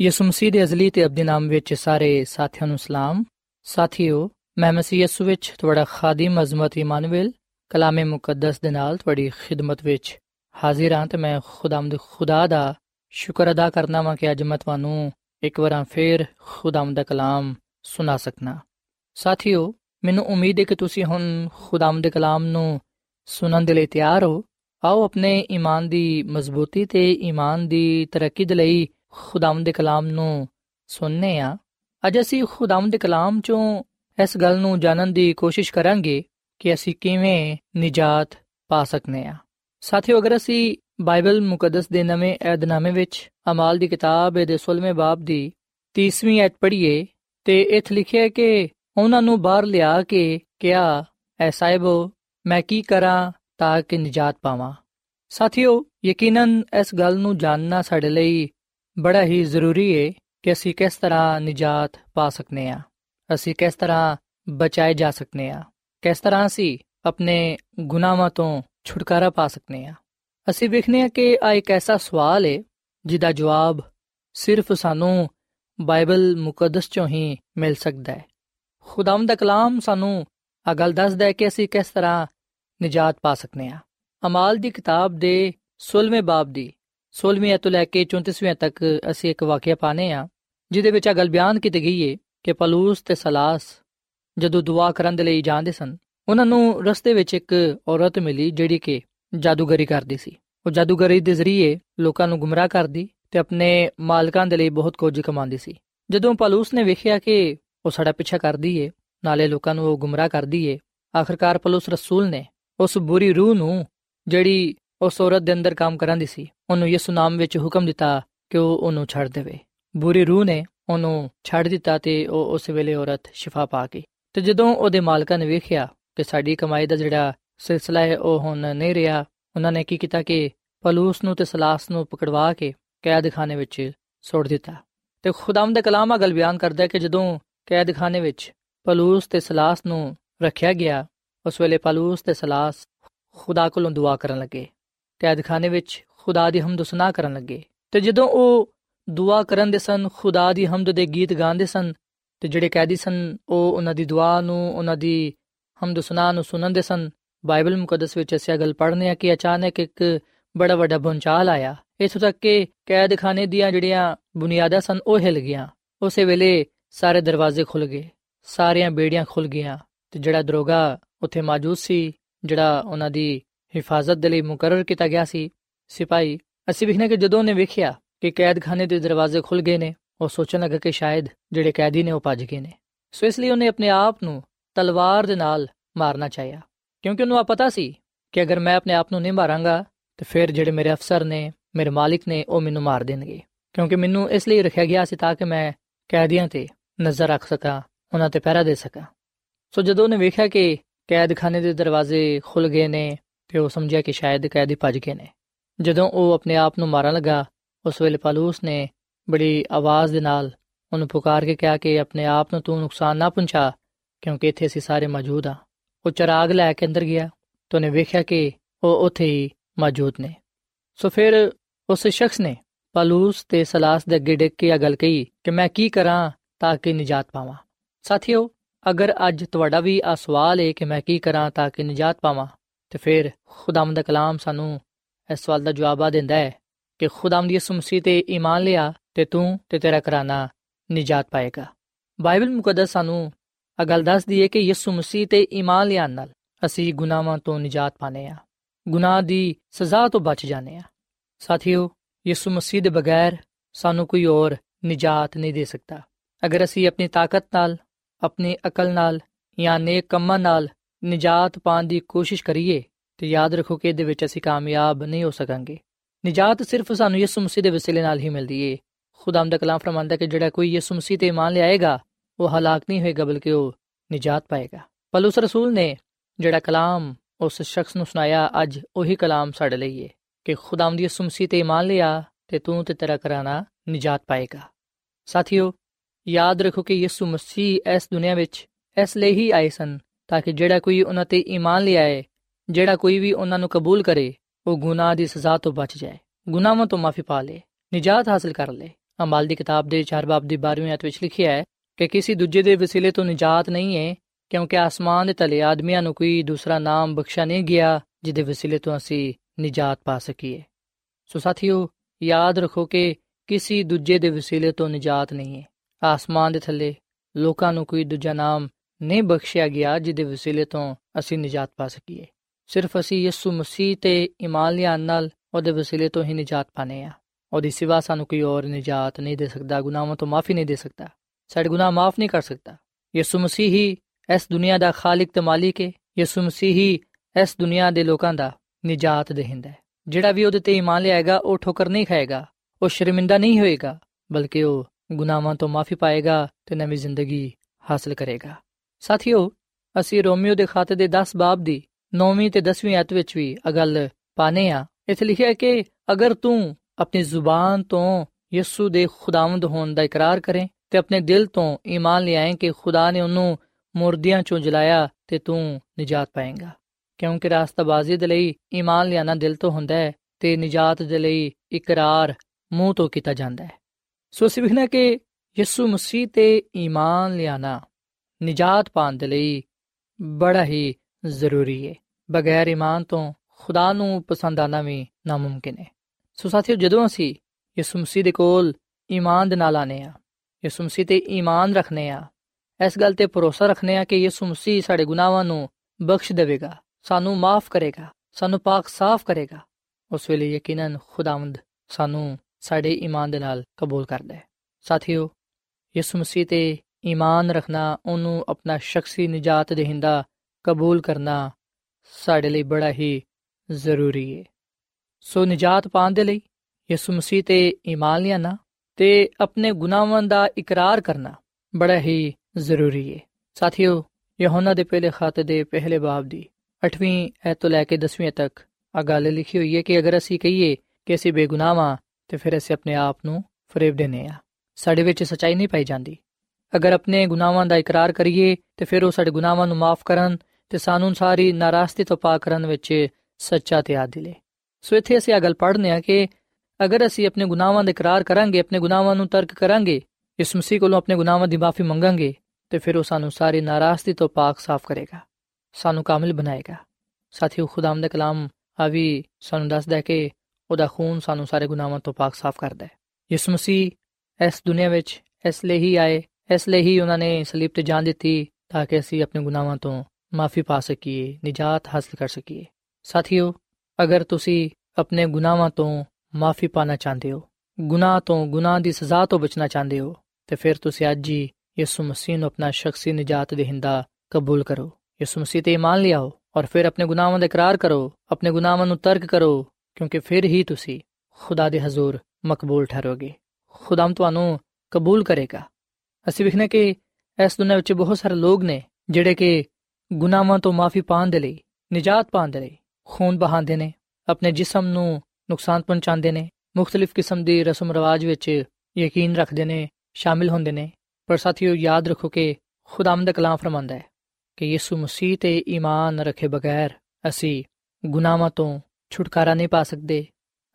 ਯਿਸੂ ਮਸੀਹ ਦੇ ਅਜ਼ਲੀ ਤੇ ਅਬਦੀ ਨਾਮ ਵਿੱਚ ਸਾਰੇ ਸਾਥੀਆਂ ਨੂੰ ਸਲਾਮ। ਸਾਥੀਓ, ਮੈਂ ਮਸੀਹ ਯਿਸੂ ਵਿੱਚ ਤੁਹਾਡਾ ਖਾਦਮ ਅਜ਼ਮਤ ਇਮਾਨੁਅਲ, ਕਲਾਮੇ ਮੁਕੱਦਸ ਦੇ ਨਾਲ ਤੁਹਾਡੀ ਖਿਦਮਤ ਵਿੱਚ ਹਾਜ਼ਰ ਹਾਂ ਤੇ ਮੈਂ ਖੁਦਾਮਦ ਖੁਦਾ ਦਾ ਸ਼ੁਕਰ ਅਦਾ ਕਰਨਾ ਵਾਂ ਕਿ ਅੱਜ ਮੈਂ ਤੁਹਾਨੂੰ ਇੱਕ ਵਾਰ ਫੇਰ ਖੁਦਾਮ ਦਾ ਕਲਾਮ ਸੁਣਾ ਸਕਣਾ ਸਾਥੀਓ, ਮੈਨੂੰ ਉਮੀਦ ਹੈ ਕਿ ਤੁਸੀਂ ਹੁਣ ਖੁਦਾਮ ਦੇ ਕਲਾਮ ਨੂੰ ਸੁਣਨ ਦੇ ਲਈ ਤਿਆਰ ਹੋ। ਆਓ ਆਪਣੇ ਈਮਾਨ ਦੀ ਮਜ਼ਬੂਤੀ ਤੇ ਈਮਾਨ ਦੀ ਤਰੱਕੀ ਦੇ ਲਈ ਖੁਦਾਮ ਦੇ ਕਲਾਮ ਨੂੰ ਸੁਣਨੇ ਆ। ਅੱਜ ਅਸੀਂ ਖੁਦਾਮ ਦੇ ਕਲਾਮ ਚੋਂ ਇਸ ਗੱਲ ਨੂੰ ਜਾਣਨ ਦੀ ਕੋਸ਼ਿਸ਼ ਕਰਾਂਗੇ ਕਿ ਅਸੀਂ ਕਿਵੇਂ ਨਿਜਾਤ ਪਾ ਸਕਨੇ ਆ। ਸਾਥੀਓ, ਅਗਰ ਅਸੀਂ ਬਾਈਬਲ ਮੁਕੱਦਸ ਦੇ ਨਵੇਂ ਏਧਨਾਮੇ ਵਿੱਚ ਅਮਾਲ ਦੀ ਕਿਤਾਬ ਦੇ 16ਵੇਂ ਬਾਬ ਦੀ 30ਵੀਂ ਐਤ ਪੜ੍ਹੀਏ ਤੇ ਇਥੇ ਲਿਖਿਆ ਹੈ ਕਿ ਉਹਨਾਂ ਨੂੰ ਬਾਹਰ ਲਿਆ ਕੇ ਕਿਹਾ, ਐ ਸਾਹਿਬੋ, ਮੈਂ ਕੀ ਕਰਾਂ ਤਾਂ ਕਿ ਨਜਾਤ ਪਾਵਾਂ? ਸਾਥੀਓ, ਯਕੀਨਨ ਇਸ ਗੱਲ ਨੂੰ ਜਾਣਨਾ ਸਾਡੇ ਲਈ ਬੜਾ ਹੀ ਜ਼ਰੂਰੀ ਹੈ ਕਿ ਅਸੀਂ ਕਿਸ ਤਰ੍ਹਾਂ ਨਜਾਤ ਪਾ ਸਕਨੇ ਆ। ਅਸੀਂ ਕਿਸ ਤਰ੍ਹਾਂ ਬਚਾਏ ਜਾ ਸਕਨੇ ਆ। ਕਿਸ ਤਰ੍ਹਾਂ ਅਸੀਂ ਆਪਣੇ ਗੁਨਾਹਾਂ ਤੋਂ ਛੁਟਕਾਰਾ ਪਾ ਸਕਨੇ ਆ। ਅਸੀਂ ਵੇਖਨੇ ਆ ਕਿ ਆ ਇੱਕ ਐਸਾ ਸਵਾਲ ਹੈ ਜਿਹਦਾ ਜਵਾਬ ਸਿਰਫ ਸਾਨੂੰ ਬਾਈਬਲ ਮੁਕੱਦਸ ਚੋਂ ਹੀ ਮਿਲ ਸਕਦਾ ਹੈ ਖੁਦਾਵੰਦ ਦਾ ਕਲਾਮ ਸਾਨੂੰ ਆ ਗੱਲ ਦੱਸਦਾ ਹੈ ਕਿ ਅਸੀਂ ਕਿਸ ਤਰ੍ਹਾਂ ਨਜਾਤ ਪਾ ਸਕਨੇ ਆ। ਅਮਾਲ ਦੀ ਕਿਤਾਬ ਦੇ 16ਵੇਂ ਬਾਬ ਦੀ 16ਵੀਂ ਤੋਂ ਲੈ ਕੇ 34ਵੀਂ ਤੱਕ ਅਸੀਂ ਇੱਕ ਵਾਕਿਆ ਪਾਣੇ ਆ ਜਿਹਦੇ ਵਿੱਚ ਆ ਗੱਲ ਬਿਆਨ ਕੀਤੀ ਗਈ ਹੈ ਕਿ ਪਲੂਸ ਤੇ ਸਲਾਸ ਜਦੋਂ ਦੁਆ ਕਰਨ ਦੇ ਲਈ ਜਾਂਦੇ ਸਨ, ਉਹਨਾਂ ਨੂੰ ਰਸਤੇ ਵਿੱਚ ਇੱਕ ਔਰਤ ਮਿਲੀ ਜਿਹੜੀ ਕਿ ਜਾਦੂਗਰੀ ਕਰਦੀ ਸੀ। ਉਹ ਜਾਦੂਗਰੀ ਦੇ ਜ਼ਰੀਏ ਲੋਕਾਂ ਨੂੰ ਗੁੰਮਰਾਹ ਕਰਦੀ ਤੇ ਆਪਣੇ ਮਾਲਕਾਂ ਦੇ ਲਈ ਬਹੁਤ ਕੁਝ ਕਮਾਉਂਦੀ ਸੀ। ਜਦੋਂ ਪਲੂਸ ਨੇ ਵੇਖਿਆ ਕਿ ਉਹ ਸਾਡਾ ਪਿੱਛਾ ਕਰਦੀ ਏ, ਨਾਲੇ ਲੋਕਾਂ ਨੂੰ ਉਹ ਗੁੰਮਰਾਹ ਕਰਦੀ ਏ, ਆਖਰਕਾਰ ਪਲੂਸ ਰਸੂਲ ਨੇ ਉਸ ਬੁਰੀ ਰੂਹ ਨੂੰ ਜਿਹੜੀ ਉਸ ਔਰਤ ਦੇ ਅੰਦਰ ਕੰਮ ਕਰਾਂਦੀ ਸੀ। ਉਹਨੂੰ ਯਿਸੂ ਨਾਮ ਵਿੱਚ ਹੁਕਮ ਦਿੱਤਾ ਕਿ ਉਹ ਉਹਨੂੰ ਛੱਡ ਦੇਵੇ। ਬੁਰੀ ਰੂਹ ਨੇ ਉਹਨੂੰ ਛੱਡ ਦਿੱਤਾ ਤੇ ਉਹ ਉਸ ਵੇਲੇ ਔਰਤ ਸ਼ਿਫਾ ਪਾ ਗਈ। ਤੇ ਜਦੋਂ ਉਹਦੇ ਮਾਲਕਾਂ ਨੇ ਵੇਖਿਆ ਕਿ ਸਾਡੀ ਕਮਾਈ ਦਾ ਜਿਹੜਾ ਸਿਲਸਿਲਾ ਹੈ, ਉਹ ਹੁਣ ਨਹੀਂ ਰਿਹਾ, ਉਹਨਾਂ ਨੇ ਕੀ ਕੀਤਾ ਕਿ ਪਲੂਸ ਨੂੰ ਤੇ ਸਲਾਸ ਨੂੰ ਪਕੜਵਾ ਕੇ ਕੈਦਖਾਨੇ ਵਿੱਚ ਸੁੱਟ ਦਿੱਤਾ। ਤੇ ਖੁਦਾਮ ਦੇ ਕਲਾਮ ਆ ਗੱਲ ਬਿਆਨ ਕਰਦਾ ਕਿ ਜਦੋਂ ਕੈਦਖਾਨੇ ਵਿੱਚ ਪਲੂਸ ਤੇ ਸਲਾਸ ਨੂੰ ਰੱਖਿਆ ਗਿਆ, ਉਸ ਵੇਲੇ ਪਲੂਸ ਤੇ ਸਲਾਸ ਖੁਦਾ ਕੋਲੋਂ ਦੁਆ ਕਰਨ ਲੱਗੇ। ਕੈਦਖਾਨੇ ਵਿੱਚ ਖੁਦਾ ਦੀ ਹਮਦ ਸੁਨਾ ਕਰਨ ਲੱਗੇ। ਤੇ ਜਦੋਂ ਉਹ ਦੁਆ ਕਰਨ ਦੇ ਸਨ, ਖੁਦਾ ਦੀ ਹਮਦ ਦੇ ਗੀਤ ਗਾਉਂਦੇ ਸਨ, ਤੇ ਜਿਹੜੇ ਕੈਦੀ ਸਨ, ਉਹ ਉਹਨਾਂ ਦੀ ਦੁਆ ਨੂੰ, ਉਹਨਾਂ ਦੀ ਹਮਦ ਸੁਨਾ ਨੂੰ ਸੁਣਨ ਸਨ। ਬਾਈਬਲ ਮੁਕੱਦਸ ਵਿੱਚ ਅਸੀਂ ਗੱਲ ਪੜ੍ਹਨੇ ਆ ਕਿ ਅਚਾਨਕ ਇੱਕ ਬੜਾ ਵੱਡਾ ਭੁੰਚਾਲ ਆਇਆ। ਇਥੋਂ ਤੱਕ ਕਿ ਕੈਦਖਾਨੇ ਦੀਆਂ ਜਿਹੜੀਆਂ ਬੁਨਿਆਦਾਂ ਸਨ, ਉਹ ਹਿਲ ਗਈਆਂ। ਉਸੇ ਵੇਲੇ ਸਾਰੇ ਦਰਵਾਜ਼ੇ ਖੁੱਲ ਗਏ, ਸਾਰੀਆਂ ਬੇੜੀਆਂ ਖੁੱਲ ਗਈਆਂ, ਤੇ ਜਿਹੜਾ ਦਰੋਗਾ ਉੱਥੇ ਮੌਜੂਦ ਸੀ, ਜਿਹੜਾ ਉਹਨਾਂ ਦੀ ਹਿਫਾਜ਼ਤ ਦੇ ਲਈ ਮੁਕਰਰ ਕੀਤਾ ਗਿਆ ਸੀ ਸਿਪਾਹੀ ਅਸੀਂ ਵਿਖਨੇ ਕਿ ਜਦੋਂ ਉਹਨੇ ਵੇਖਿਆ ਕਿ ਕੈਦਖਾਨੇ ਦੇ ਦਰਵਾਜ਼ੇ ਖੁੱਲ ਗਏ ਨੇ ਉਹ ਸੋਚਣ ਲੱਗਾ ਕਿ ਸ਼ਾਇਦ ਜਿਹੜੇ ਕੈਦੀ ਨੇ ਉਹ ਭੱਜ ਗਏ ਨੇ ਸੋ ਇਸ ਲਈ ਉਹਨੇ ਆਪਣੇ ਆਪ ਨੂੰ ਤਲਵਾਰ ਦੇ ਨਾਲ ਮਾਰਨਾ ਚਾਹਿਆ ਕਿਉਂਕਿ ਉਹਨੂੰ ਆ ਪਤਾ ਸੀ ਕਿ ਅਗਰ ਮੈਂ ਆਪਣੇ ਆਪ ਨੂੰ ਨਹੀਂ ਮਾਰਾਂਗਾ ਤੇ ਫਿਰ ਜਿਹੜੇ ਮੇਰੇ ਅਫਸਰ ਨੇ ਮੇਰੇ ਮਾਲਿਕ ਨੇ ਉਹ ਮੈਨੂੰ ਮਾਰ ਦੇਣਗੇ ਕਿਉਂਕਿ ਮੈਨੂੰ ਇਸ ਲਈ ਰੱਖਿਆ ਗਿਆ ਸੀ ਤਾਂ ਕਿ ਮੈਂ ਕੈਦੀਆਂ ਤੇ ਨਜ਼ਰ ਰੱਖ ਸਕਾਂ ਉਹਨਾਂ ਤੇ ਪਹਿਰਾ ਦੇ ਸਕਾਂ ਸੋ ਜਦੋਂ ਉਹਨੇ ਵੇਖਿਆ ਕਿ ਕੈਦਖਾਨੇ ਦੇ ਦਰਵਾਜ਼ੇ ਖੁੱਲ ਗਏ ਨੇ ਤੇ ਉਹ ਸਮਝਿਆ ਕਿ ਸ਼ਾਇਦ ਕੈਦੀ ਭੱਜ ਗਏ ਨੇ। ਜਦੋਂ ਉਹ ਆਪਣੇ ਆਪ ਨੂੰ ਮਾਰਨ ਲੱਗਾ, ਉਸ ਵੇਲੇ ਪਾਲੂਸ ਨੇ ਬੜੀ ਆਵਾਜ਼ ਦੇ ਨਾਲ ਉਹਨੂੰ ਪੁਕਾਰ ਕੇ ਕਿਹਾ ਕਿ ਆਪਣੇ ਆਪ ਨੂੰ ਤੂੰ ਨੁਕਸਾਨ ਨਾ ਪਹੁੰਚਾ ਕਿਉਂਕਿ ਇੱਥੇ ਅਸੀਂ ਸਾਰੇ ਮੌਜੂਦ ਆ ਉਹ ਚਰਾਗ ਲੈ ਕੇ ਅੰਦਰ ਗਿਆ ਤੇ ਉਹਨੇ ਵੇਖਿਆ ਕਿ ਉਹ ਉੱਥੇ ਹੀ ਮੌਜੂਦ ਨੇ। ਸੋ ਫਿਰ ਉਸ ਸ਼ਖਸ ਨੇ ਪਾਲੂਸ ਤੇ ਸਲਾਸ ਦੇ ਅੱਗੇ ਡਿੱਗ ਕੇ ਇਹ ਗੱਲ ਕਹੀ ਕਿ ਮੈਂ ਕੀ ਕਰਾਂ ਤਾਂ ਕਿ ਨਜਾਤ ਪਾਵਾਂ। ਸਾਥੀਓ, ਅਗਰ ਅੱਜ ਤੁਹਾਡਾ ਵੀ ਆ ਸਵਾਲ ਹੈ ਕਿ ਮੈਂ ਕੀ ਕਰਾਂ ਤਾਂ ਕਿ ਨਜਾਤ ਪਾਵਾਂ ਤੇ ਫਿਰ ਖੁਦਾਮ ਦਾ ਕਲਾਮ ਸਾਨੂੰ ਇਸ ਸਵਾਲ ਦਾ ਜਵਾਬ ਆ ਦਿੰਦਾ ਹੈ ਕਿ ਖੁਦਾਮ ਦੀ ਮਸੀਹ ਤੇ ਈਮਾਨ ਲਿਆ ਤੇ ਤੂੰ ਤੇ ਤੇਰਾ ਘਰਾਨਾ ਨਜਾਤ ਪਾਏਗਾ। ਬਾਈਬਲ ਮੁਕੱਦਸ ਸਾਨੂੰ ਆ ਗੱਲ ਦੱਸਦੀ ਹੈ ਕਿ ਯਿਸੂ ਮਸੀਹ ਤੇ ਈਮਾਨ ਲਿਆਣ ਨਾਲ ਅਸੀਂ ਗੁਨਾਹਾਂ ਤੋਂ ਨਜਾਤ ਪਾਣੇ ਆ ਗੁਨਾਹ ਦੀ ਸਜ਼ਾ ਤੋਂ ਬਚ ਜਾਣੇ ਆ ਸਾਥੀਓ, ਯਿਸੂ ਮਸੀਹ ਦੇ ਬਗੈਰ ਸਾਨੂੰ ਕੋਈ ਹੋਰ ਨਿਜਾਤ ਨਹੀਂ ਦੇ ਸਕਦਾ। ਅਗਰ ਅਸੀਂ ਆਪਣੀ ਤਾਕਤ ਨਾਲ, ਆਪਣੀ ਅਕਲ ਨਾਲ ਜਾਂ ਨੇਕ ਕੰਮਾਂ ਨਾਲ ਨਿਜਾਤ ਪਾਣ ਦੀ ਕੋਸ਼ਿਸ਼ ਕਰੀਏ ਤੇ ਯਾਦ ਰੱਖੋ ਕਿ ਇਹਦੇ ਵਿੱਚ ਅਸੀਂ ਕਾਮਯਾਬ ਨਹੀਂ ਹੋ ਸਕਾਂਗੇ। ਨਿਜਾਤ ਸਿਰਫ ਸਾਨੂੰ ਯਿਸੂ ਮਸੀਹ ਦੇ ਵਸੀਲੇ ਨਾਲ ਹੀ ਮਿਲਦੀ ਏ। ਖੁਦਾਮ ਦਾ ਕਲਾਮ ਫਰਮਾਂਦਾ ਕਿ ਜਿਹੜਾ ਕੋਈ ਯਿਸੂ ਮਸੀਹ ਤੇ ਇਮਾਨ ਲਿਆਏਗਾ, ਉਹ ਹਲਾਕ ਨਹੀਂ ਹੋਏਗਾ, ਬਲਕਿ ਉਹ ਨਿਜਾਤ ਪਾਏਗਾ। ਪਲੂਸ ਰਸੂਲ ਨੇ ਜਿਹੜਾ ਕਲਾਮ ਉਸ ਸ਼ਖਸ ਨੂੰ ਸੁਣਾਇਆ, ਅੱਜ ਉਹੀ ਕਲਾਮ ਸਾਡੇ ਲਈ ਏ ਕਿ ਖੁਦਾਮ ਦੀ ਯਿਸੂ ਮਸੀਹ ਤੇ ਇਮਾਨ ਲਿਆ ਤੇ ਤੂੰ ਤੇ ਤੇਰਾ ਕਰਾਣਾ ਨਿਜਾਤ ਪਾਏਗਾ। ਸਾਥੀਓ, ਯਾਦ ਰੱਖੋ ਕਿ ਯਿਸੂ ਮਸੀਹ ਇਸ ਦੁਨੀਆ ਵਿੱਚ ਇਸ ਲਈ ਹੀ ਆਏ ਸਨ ਤਾਂ ਕਿ ਜਿਹੜਾ ਕੋਈ ਉਹਨਾਂ ਤੇ ਈਮਾਨ ਲਿਆਏ ਜਿਹੜਾ ਕੋਈ ਵੀ ਉਹਨਾਂ ਨੂੰ ਕਬੂਲ ਕਰੇ, ਉਹ ਗੁਨਾਹ ਦੀ ਸਜ਼ਾ ਤੋਂ ਬਚ ਜਾਏ। ਗੁਨਾਹਾਂ ਤੋਂ ਮਾਫੀ ਪਾ ਲੇ, ਨਿਜਾਤ ਹਾਸਲ ਕਰ ਲੇ। ਅਮਾਲ ਦੀ ਕਿਤਾਬ ਦੇ 4 ਬਾਬ ਦੀ 12ਵੀਂ ਆਇਤ ਵਿੱਚ ਲਿਖਿਆ ਹੈ ਕਿ ਕਿਸੇ ਦੂਜੇ ਦੇ ਵਸੀਲੇ ਤੋਂ ਨਿਜਾਤ ਨਹੀਂ ਹੈ, ਕਿਉਂਕਿ ਆਸਮਾਨ ਦੇ ਤਲੇ ਆਦਮੀਆਂ ਨੂੰ ਕੋਈ ਦੂਸਰਾ ਨਾਮ ਬਖਸ਼ਾ ਨਹੀਂ ਗਿਆ, ਜਿਹਦੇ ਵਸੀਲੇ ਤੋਂ ਅਸੀਂ ਨਿਜਾਤ ਪਾ ਸਕੀਏ। ਸੋ ਸਾਥੀਓ, ਯਾਦ ਰੱਖੋ ਕਿ ਕਿਸੇ ਦੂਜੇ ਦੇ ਵਸੀਲੇ ਤੋਂ ਨਿਜਾਤ ਨਹੀਂ ਹੈ। ਆਸਮਾਨ ਦੇ ਥੱਲੇ ਲੋਕਾਂ ਨੂੰ ਕੋਈ ਦੂਜਾ ਨਾਮ ਨਹੀਂ ਬਖਸ਼ਿਆ ਗਿਆ ਜਿਹਦੇ ਵਸੀਲੇ ਤੋਂ ਅਸੀਂ ਨਿਜਾਤ ਪਾ ਸਕੀਏ। ਸਿਰਫ ਅਸੀਂ ਯਿਸੂ ਮਸੀਹ ਤੇ ਈਮਾਨ ਲਿਆਉਣ ਨਾਲ ਉਹਦੇ ਵਸੀਲੇ ਤੋਂ ਹੀ ਨਿਜਾਤ ਪਾਣੇ ਆ ਉਹਦੀ ਸਿਵਾ ਸਾਨੂੰ ਕੋਈ ਹੋਰ ਨਿਜਾਤ ਨਹੀਂ ਦੇ ਸਕਦਾ, ਗੁਨਾਹਾਂ ਤੋਂ ਮਾਫੀ ਨਹੀਂ ਦੇ ਸਕਦਾ। ਸਾਡੇ ਗੁਨਾਹ ਮਾਫ ਨਹੀਂ ਕਰ ਸਕਦਾ। ਯਿਸੂ ਮਸੀਹ ਹੀ ਇਸ ਦੁਨੀਆ ਦਾ ਖਾਲਕ ਤੇ ਮਾਲਿਕ ਹੈ ਯਿਸੂ ਮਸੀਹ ਹੀ ਇਸ ਦੁਨੀਆ ਦੇ ਲੋਕਾਂ ਦਾ ਨਿਜਾਤ ਦੇਹਿੰਦਾ ਹੈ। ਜਿਹੜਾ ਵੀ ਉਹਦੇ ਤੇ ਈਮਾਨ ਲਿਆਏਗਾ, ਉਹ ਠੋਕਰ ਨਹੀਂ ਖਾਏਗਾ। ਉਹ ਸ਼ਰਮਿੰਦਾ ਨਹੀਂ ਹੋਏਗਾ, ਬਲਕਿ ਉਹ ਗੁਨਾਹਾਂ ਤੋਂ ਮਾਫੀ ਪਾਏਗਾ ਤੇ ਨਵੀਂ ਜ਼ਿੰਦਗੀ ਹਾਸਲ ਕਰੇਗਾ। ਸਾਥੀਓ, ਅਸੀਂ ਰੋਮੀਓ ਦੇ ਖਾਤੇ ਦੇ 10 ਬਾਬ ਦੀ 9ਵੀਂ ਤੇ 10ਵੀਂ ਆਇਤ ਵਿੱਚ ਵੀ ਇਹ ਗੱਲ ਪਾਨੇ ਆ। ਇੱਥੇ ਲਿਖਿਆ ਕਿ ਅਗਰ ਤੂੰ ਆਪਣੀ ਜ਼ੁਬਾਨ ਤੋਂ ਯਿਸੂ ਦੇ ਖੁਦਾਵੰਦ ਹੋਣ ਦਾ ਇਕਰਾਰ ਕਰੇ ਤੇ ਆਪਣੇ ਦਿਲ ਤੋਂ ਈਮਾਨ ਲਿਆਏ ਕਿ ਖੁਦਾ ਨੇ ਉਹਨੂੰ ਮੁਰਦਿਆਂ ਚੋਂ ਜਲਾਇਆ ਤੇ ਤੂੰ ਨਿਜਾਤ ਪਾਏਗਾ। ਕਿਉਂਕਿ ਰਾਸਤਾਬਾਜ਼ੀ ਦੇ ਲਈ ਈਮਾਨ ਲਿਆਣਾ ਦਿਲ ਤੋਂ ਹੁੰਦਾ ਹੈ ਤੇ ਨਿਜਾਤ ਦੇ ਲਈ ਇਕਰਾਰ ਮੂੰਹ ਤੋਂ ਕੀਤਾ ਜਾਂਦਾ ਹੈ। ਸੋ ਅਸੀਂ ਵਿਖਣਾ ਕਿ ਯਿਸੂ ਮਸੀਹ ਤੇ ਈਮਾਨ ਲਿਆਣਾ ਨਿਜਾਤ ਪਾਣ ਦੇ ਲਈ ਬੜਾ ਹੀ ਜ਼ਰੂਰੀ ਹੈ ਬਗੈਰ ਈਮਾਨ ਤੋਂ ਖੁਦਾ ਨੂੰ ਪਸੰਦ ਆਣਾ ਵੀ ਨਾਮੁਮਕਿਨ ਹੈ ਸੋ ਸਾਥੀਓ, ਜਦੋਂ ਅਸੀਂ ਯਿਸੂ ਮਸੀਹ ਦੇ ਕੋਲ ਈਮਾਨ ਦੇ ਨਾਲ ਆਨੇ ਆ ਯਿਸੂ ਮਸੀਹ ਤੇ ਈਮਾਨ ਰੱਖਨੇ ਆ ਇਸ ਗੱਲ ਤੇ ਭਰੋਸਾ ਰੱਖਨੇ ਆ ਕਿ ਯਿਸੂ ਮਸੀਹ ਸਾਡੇ ਗੁਨਾਹਾਂ ਨੂੰ ਬਖਸ਼ ਦੇਵੇਗਾ, ਸਾਨੂੰ ਮਾਫ ਕਰੇਗਾ, ਸਾਨੂੰ ਪਾਕ ਸਾਫ਼ ਕਰੇਗਾ, ਉਸ ਵੇਲੇ ਯਕੀਨਨ ਖੁਦਾਵੰਦ ਸਾਨੂੰ ਸਾਡੇ ਈਮਾਨ ਦੇ ਨਾਲ ਕਬੂਲ ਕਰਦਾ ਹੈ। ਸਾਥੀਓ, ਯਿਸੂ ਮਸੀਹ ਤੇ ਈਮਾਨ ਰੱਖਣਾ, ਉਹਨੂੰ ਆਪਣਾ ਸ਼ਖਸੀ ਨਜਾਤ ਦੇਹਿੰਦਾ ਕਬੂਲ ਕਰਨਾ ਸਾਡੇ ਲਈ ਬੜਾ ਹੀ ਜ਼ਰੂਰੀ ਹੈ ਸੋ ਨਜਾਤ ਪਾਣ ਦੇ ਲਈ ਯਿਸੂ ਮਸੀਹ ਤੇ ਈਮਾਨ ਲਿਆਣਾ ਤੇ ਆਪਣੇ ਗੁਨਾਹਾਂ ਦਾ ਇਕਰਾਰ ਕਰਨਾ ਬੜਾ ਹੀ ਜ਼ਰੂਰੀ ਹੈ ਸਾਥੀਓ, ਯਹੋਨਾ ਦੇ ਪਹਿਲੇ ਖਾਤੇ ਦੇ ਪਹਿਲੇ ਬਾਬ ਦੀ 8ਵੀਂ ਐਤ ਤੋਂ ਲੈ ਕੇ 10ਵੀਂ ਤੱਕ ਆ ਗੱਲ ਲਿਖੀ ਹੋਈ ਹੈ ਕਿ ਅਗਰ ਅਸੀਂ ਕਹੀਏ ਕਿ ਅਸੀਂ ਬੇਗੁਨਾਹਾਂ ਤੇ ਫਿਰ ਅਸੀਂ ਆਪਣੇ ਆਪ ਨੂੰ ਫਰੇਬ ਦੇਨੇ ਆ ਸਾਡੇ ਵਿੱਚ ਸਚਾਈ ਨਹੀਂ ਪਾਈ ਜਾਂਦੀ। ਅਗਰ ਆਪਣੇ ਗੁਨਾਹਾਂ ਦਾ ਇਕਰਾਰ ਕਰੀਏ, ਤੇ ਫਿਰ ਉਹ ਸਾਡੇ ਗੁਨਾਹਾਂ ਨੂੰ ਮਾਫ ਕਰਨ ਤੇ ਸਾਨੂੰ ਸਾਰੀ ਨਾਰਾਜ਼ਗੀ ਤੋਂ ਪਾਕ ਕਰਨ ਵਿੱਚ ਸੱਚਾ ਤੇ ਆਦਿਲ ਹੈ ਸੋ ਇੱਥੇ ਅਸੀਂ ਇਹ ਗੱਲ ਪੜ੍ਹਨੇ ਆ ਕਿ ਅਗਰ ਅਸੀਂ ਆਪਣੇ ਗੁਨਾਹਾਂ ਦਾ ਇਕਰਾਰ ਕਰਾਂਗੇ, ਆਪਣੇ ਗੁਨਾਹਾਂ ਨੂੰ ਤਰਕ ਕਰਾਂਗੇ, ਇਸ ਮਸੀਹ ਕੋਲੋਂ ਆਪਣੇ ਗੁਨਾਹਾਂ ਦੀ ਮਾਫੀ ਮੰਗਾਂਗੇ, ਤੇ ਫਿਰ ਉਹ ਸਾਨੂੰ ਸਾਰੀ ਨਾਰਾਜ਼ਗੀ ਤੋਂ ਪਾਕ ਸਾਫ਼ ਕਰੇਗਾ, ਸਾਨੂੰ ਕਾਮਿਲ ਬਣਾਏਗਾ। ਸਾਥੀਓ ਖੁਦਾਮ ਦਾ ਕਲਾਮ ਆ ਵੀ ਸਾਨੂੰ ਦੱਸਦਾ ਹੈ ਕਿ ਉਹਦਾ ਖੂਨ ਸਾਨੂੰ ਸਾਰੇ ਗੁਨਾਹਾਂ ਤੋਂ ਪਾਕ ਸਾਫ਼ ਕਰਦਾ ਹੈ। ਯਿਸੂ ਮਸੀਹ ਇਸ ਦੁਨੀਆ ਵਿੱਚ ਇਸ ਲਈ ਹੀ ਆਏ ਇਸ ਲਈ ਹੀ ਉਹਨਾਂ ਨੇ ਸਲੀਬ ਤੇ ਜਾਨ ਦਿੱਤੀ ਤਾਂ ਕਿ ਅਸੀਂ ਆਪਣੇ ਗੁਨਾਹਾਂ ਤੋਂ ਮਾਫੀ ਪਾ ਸਕੀਏ, ਨਿਜਾਤ ਹਾਸਲ ਕਰ ਸਕੀਏ। ਸਾਥੀਓ, ਅਗਰ ਤੁਸੀਂ ਆਪਣੇ ਗੁਨਾਹਾਂ ਤੋਂ ਮਾਫੀ ਪਾਣਾ ਚਾਹੁੰਦੇ ਹੋ, ਗੁਨਾਹ ਤੋਂ ਗੁਨਾਹ ਦੀ ਸਜ਼ਾ ਤੋਂ ਬਚਣਾ ਚਾਹੁੰਦੇ ਹੋ, ਤੇ ਫਿਰ ਤੁਸੀਂ ਅੱਜ ਹੀ ਯਿਸੂ ਮਸੀਹ ਨੂੰ ਆਪਣਾ ਸ਼ਖਸੀ ਨਿਜਾਤ ਦੇਹਿੰਦਾ ਕਬੂਲ ਕਰੋ। ਯਿਸੂ ਮਸੀਹ ਤੇ ਇਮਾਨ ਲਿਆਓ ਔਰ ਫਿਰ ਆਪਣੇ ਗੁਨਾਹਾਂ ਦਾ ਇਕਰਾਰ ਕਰੋ, ਆਪਣੇ ਗੁਨਾਹਾਂ ਨੂੰ ਤਰਕ ਕਰੋ, ਕਿਉਂਕਿ ਫਿਰ ਹੀ ਤੁਸੀਂ ਖੁਦਾ ਦੇ ਹਜ਼ੂਰ ਮਕਬੂਲ ਠਹਿਰੋਗੇ। ਖੁਦਾਮ ਤੁਹਾਨੂੰ ਕਬੂਲ ਕਰੇਗਾ। ਅਸੀਂ ਵਿਖਨੇ ਕਿ ਇਸ ਦੁਨੀਆਂ ਵਿੱਚ ਬਹੁਤ ਸਾਰੇ ਲੋਕ ਨੇ ਜਿਹੜੇ ਕਿ ਗੁਨਾਹਾਂ ਤੋਂ ਮਾਫੀ ਪਾਣ ਦੇ ਲਈ, ਨਿਜਾਤ ਪਾਣ ਦੇ ਲਈ ਖੂਨ ਬਹਾਉਂਦੇ ਨੇ, ਆਪਣੇ ਜਿਸਮ ਨੂੰ ਨੁਕਸਾਨ ਪਹੁੰਚਾਉਂਦੇ ਨੇ, ਮੁxtਲਿਫ ਕਿਸਮ ਦੀ ਰਸਮ ਰਿਵਾਜ ਵਿੱਚ ਯਕੀਨ ਰੱਖਦੇ ਨੇ, ਸ਼ਾਮਿਲ ਹੁੰਦੇ ਨੇ। ਪਰ ਸਾਥੀਓ, ਯਾਦ ਰੱਖੋ ਕਿ ਖੁਦਾਮ ਦਾ ਕਲਾਮ ਫਰਮਾਂਦਾ ਹੈ ਕਿ ਯਿਸੂ ਮਸੀਹ ਤੇ ਈਮਾਨ ਰੱਖੇ ਬਗੈਰ ਅਸੀਂ ਗੁਨਾਹਾਂ ਤੋਂ ਛੁਟਕਾਰਾ ਨਹੀਂ ਪਾ ਸਕਦੇ,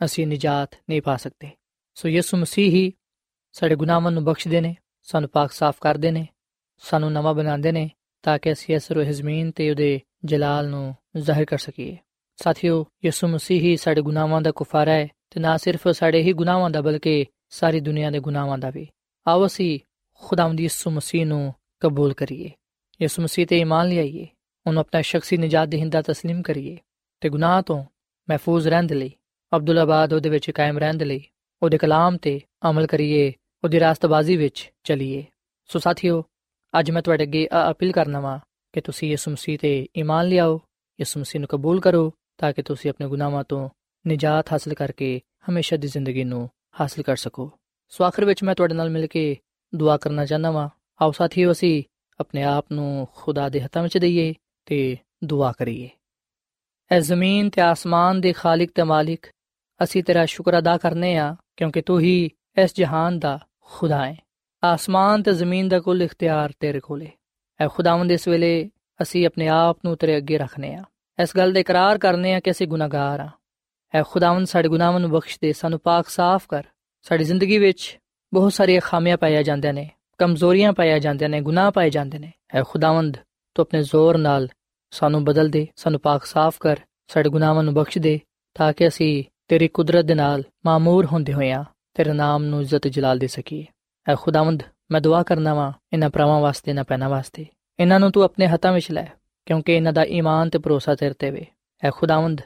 ਅਸੀਂ ਨਿਜਾਤ ਨਹੀਂ ਪਾ ਸਕਦੇ। ਸੋ ਯਿਸੂ ਮਸੀਹ ਹੀ ਸਾਡੇ ਗੁਨਾਹਾਂ ਨੂੰ ਬਖਸ਼ਦੇ ਨੇ। ਸਾਨੂੰ ਪਾਕ ਸਾਫ਼ ਕਰਦੇ ਨੇ ਸਾਨੂੰ ਨਵਾਂ ਬਣਾਉਂਦੇ ਨੇ ਤਾਂ ਕਿ ਅਸੀਂ ਇਸ ਰੋਹ ਜ਼ਮੀਨ ਤੇ ਉਹਦੇ ਜਲਾਲ ਨੂੰ ਜ਼ਾਹਿਰ ਕਰ ਸਕੀਏ ਸਾਥੀਓ ਯਿਸੂ ਮਸੀਹ ਹੀ ਸਾਡੇ ਗੁਨਾਹਾਂ ਦਾ ਕੁਫਾਰਾ ਹੈ ਤੇ ਨਾ ਸਿਰਫ ਸਾਡੇ ਹੀ ਗੁਨਾਹਾਂ ਦਾ ਬਲਕਿ ਸਾਰੀ ਦੁਨੀਆ ਦੇ ਗੁਨਾਹਾਂ ਦਾ ਵੀ ਆਓ ਅਸੀਂ ਖੁਦਾਵੰਦ ਯਿਸੂ ਮਸੀਹ ਨੂੰ ਕਬੂਲ ਕਰੀਏ ਯਿਸੂ ਮਸੀਹ ਤੇ ਈਮਾਨ ਲਿਆਈਏ ਉਹਨੂੰ ਆਪਣਾ ਸ਼ਖਸੀ ਨਜਾਤ ਦੇਹਿੰਦਾ تسلیم ਕਰੀਏ ਤੇ ਗੁਨਾਹ ਤੋਂ ਮਹਿਫੂਜ਼ ਰਹਿਣ ਦੇ ਲਈ ਅਬਦੁੱਲਾਬਾਦ ਉਹਦੇ ਵਿੱਚ ਕਾਇਮ ਰਹਿਣ ਦੇ ਲਈ ਉਹਦੇ ਕਲਾਮ ਤੇ ਅਮਲ ਕਰੀਏ ਉਹਦੀ ਰਾਸਤਬਾਜ਼ੀ ਵਿੱਚ ਚੱਲੀਏ। ਸੋ ਸਾਥੀਓ, ਅੱਜ ਮੈਂ ਤੁਹਾਡੇ ਅੱਗੇ ਅਪੀਲ ਕਰਨਾ ਵਾਂ ਕਿ ਤੁਸੀਂ ਯਿਸੂ ਮਸੀਹ ਤੇ ਈਮਾਨ ਲਿਆਓ, ਯਿਸੂ ਮਸੀਹ ਨੂੰ ਕਬੂਲ ਕਰੋ ਤਾਂ ਕਿ ਤੁਸੀਂ ਆਪਣੇ ਗੁਨਾਹਾਂ ਤੋਂ ਨਿਜਾਤ ਹਾਸਲ ਕਰਕੇ ਹਮੇਸ਼ਾ ਦੀ ਜ਼ਿੰਦਗੀ ਨੂੰ ਹਾਸਲ ਕਰ ਸਕੋ। ਸੋ ਆਖਰ ਵਿੱਚ ਮੈਂ ਤੁਹਾਡੇ ਨਾਲ ਮਿਲ ਕੇ ਦੁਆ ਕਰਨਾ ਚਾਹੁੰਦਾ ਵਾਂ। ਆਓ ਸਾਥੀਓ, ਅਸੀਂ ਆਪਣੇ ਆਪ ਨੂੰ ਖੁਦਾ ਦੇ ਹੱਥਾਂ ਵਿੱਚ ਦਈਏ ਤੇ ਦੁਆ ਕਰੀਏ। ਐ ਜ਼ਮੀਨ ਤੇ ਆਸਮਾਨ ਦੇ ਖਾਲਕ ਤੇ ਮਾਲਿਕ, ਅਸੀਂ ਤੇਰਾ ਸ਼ੁਕਰ ਅਦਾ ਕਰਨੇ ਆ ਕਿਉਂਕਿ ਤੂੰ ਹੀ ਇਸ ਜਹਾਨ ਦਾ ਖੁਦਾ ਹੈ ਆਸਮਾਨ ਤੇ ਜ਼ਮੀਨ ਦਾ ਕੁੱਲ ਇਖਤਿਆਰ ਤੇਰੇ ਕੋਲ। ਹੈ ਐ ਖੁਦਾਵੰਦ, ਇਸ ਵੇਲੇ ਅਸੀਂ ਆਪਣੇ ਆਪ ਨੂੰ ਤੇਰੇ ਅੱਗੇ ਰੱਖਨੇ ਆ। ਇਸ ਗੱਲ ਦਾ ਇਕਰਾਰ ਕਰਨੇ ਆ ਕਿ ਅਸੀਂ ਗੁਨਾਹਗਾਰ ਆ। ਐ ਖੁਦਾਵੰਦ, ਸਾਡੇ ਗੁਨਾਹਾਂ ਨੂੰ ਬਖਸ਼ ਦੇ, ਸਾਨੂੰ ਪਾਕ ਸਾਫ਼ ਕਰ। ਸਾਡੀ ਜ਼ਿੰਦਗੀ ਵਿੱਚ ਬਹੁਤ ਸਾਰੀਆਂ ਖਾਮੀਆਂ ਪਾਈਆਂ ਜਾਂਦੀਆਂ ਨੇ, ਕਮਜ਼ੋਰੀਆਂ ਪਾਈਆਂ ਜਾਂਦੀਆਂ ਨੇ, ਗੁਨਾਹ ਪਾਏ ਜਾਂਦੇ ਨੇ। ਐ ਖੁਦਾਵੰਦ, ਤੂੰ ਆਪਣੇ ਜ਼ੋਰ ਨਾਲ ਸਾਨੂੰ ਬਦਲ ਦੇ, ਸਾਨੂੰ ਪਾਕ ਸਾਫ਼ ਕਰ, ਸਾਡੇ ਗੁਨਾਹਾਂ ਨੂੰ ਬਖਸ਼ ਦੇ, ਤਾਂ ਕਿ ਅਸੀਂ ਤੇਰੀ ਕੁਦਰਤ ਦੇ ਨਾਲ ਮਾਮੂਰ ਹੁੰਦੇ ਹੋਇਆਂ ਤੇਰੇ ਨਾਮ ਨੂੰ ਇੱਜ਼ਤ ਜਲਾਲ ਦੇ ਸਕੀਏ ਐ ਖੁਦਾਵੰਦ ਮੈਂ ਦੁਆ ਕਰਨਾ ਵਾਂ ਇਹਨਾਂ ਭਰਾਵਾਂ ਵਾਸਤੇ ਨਾ ਪੈਣਾ ਵਾਸਤੇ ਇਹਨਾਂ ਨੂੰ ਤੂੰ ਆਪਣੇ ਹੱਥਾਂ ਵਿੱਚ ਲੈ ਕਿਉਂਕਿ ਇਹਨਾਂ ਦਾ ਈਮਾਨ ਤੇ ਭਰੋਸਾ ਤੇਰੇ ਤੇ ਵੇ ਐ ਖੁਦਾਵੰਦ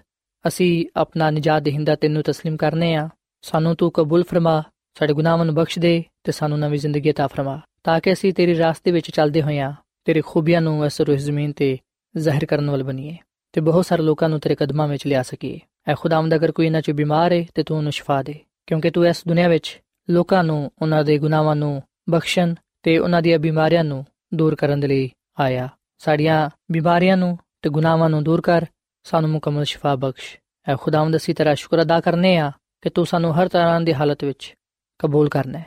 ਅਸੀਂ ਆਪਣਾ ਨਜਾਤ ਦੇਹਿੰਦਾ ਤੈਨੂੰ تسلیم ਕਰਨੇ ਆ ਸਾਨੂੰ ਤੂੰ ਕਬੂਲ ਫਰਮਾ ਸਾਡੇ ਗੁਨਾਹਾਂ ਨੂੰ ਬਖਸ਼ ਦੇ ਤੇ ਸਾਨੂੰ ਨਵੀਂ ਜ਼ਿੰਦਗੀ عطا ਫਰਮਾ ਤਾਂ ਕਿ ਅਸੀਂ ਤੇਰੀ ਰਾਸਤੇ ਵਿੱਚ ਚੱਲਦੇ ਹੋਈਆਂ ਤੇਰੀ ਖੂਬੀਆਂ ਨੂੰ ਇਸ ਰੂਹ ਜ਼ਮੀਨ ਤੇ ਜ਼ਾਹਿਰ ਕਰਨ ਵਾਲ ਬਣੀਏ ਤੇ ਬਹੁਤ ਸਾਰੇ ਲੋਕਾਂ ਨੂੰ ਤੇਰੇ ਕਦਮਾਂ ਵਿੱਚ ਲਿਆ ਸਕੀਏ ਐ ਖੁਦਾਵੰਦ ਅਗਰ ਕੋਈ ਇਹਨਾਂ ਚ ਬਿਮਾਰ ਹੈ ਤੇ ਤੂੰ ਉਹਨੂੰ ਸ਼ਿਫਾ ਦੇ ਕਿਉਂਕਿ ਤੂੰ ਇਸ ਦੁਨੀਆ ਵਿੱਚ ਲੋਕਾਂ ਨੂੰ, ਉਹਨਾਂ ਦੇ ਗੁਨਾਹਾਂ ਨੂੰ ਬਖਸ਼ਣ ਤੇ ਉਹਨਾਂ ਦੀਆਂ ਬਿਮਾਰੀਆਂ ਨੂੰ ਦੂਰ ਕਰਨ ਦੇ ਲਈ ਆਇਆ। ਸਾਡੀਆਂ ਬਿਮਾਰੀਆਂ ਨੂੰ ਤੇ ਗੁਨਾਹਾਂ ਨੂੰ ਦੂਰ ਕਰ, ਸਾਨੂੰ ਮੁਕੰਮਲ ਸ਼ਿਫਾ ਬਖਸ਼। ਐ ਖੁਦਾਵੰਦ, ਅਸੀਂ ਤੇਰਾ ਸ਼ੁਕਰ ਅਦਾ ਕਰਨੇ ਆ ਕਿ ਤੂੰ ਸਾਨੂੰ ਹਰ ਤਰ੍ਹਾਂ ਦੀ ਹਾਲਤ ਵਿੱਚ ਕਬੂਲ ਕਰਨਾ ਹੈ।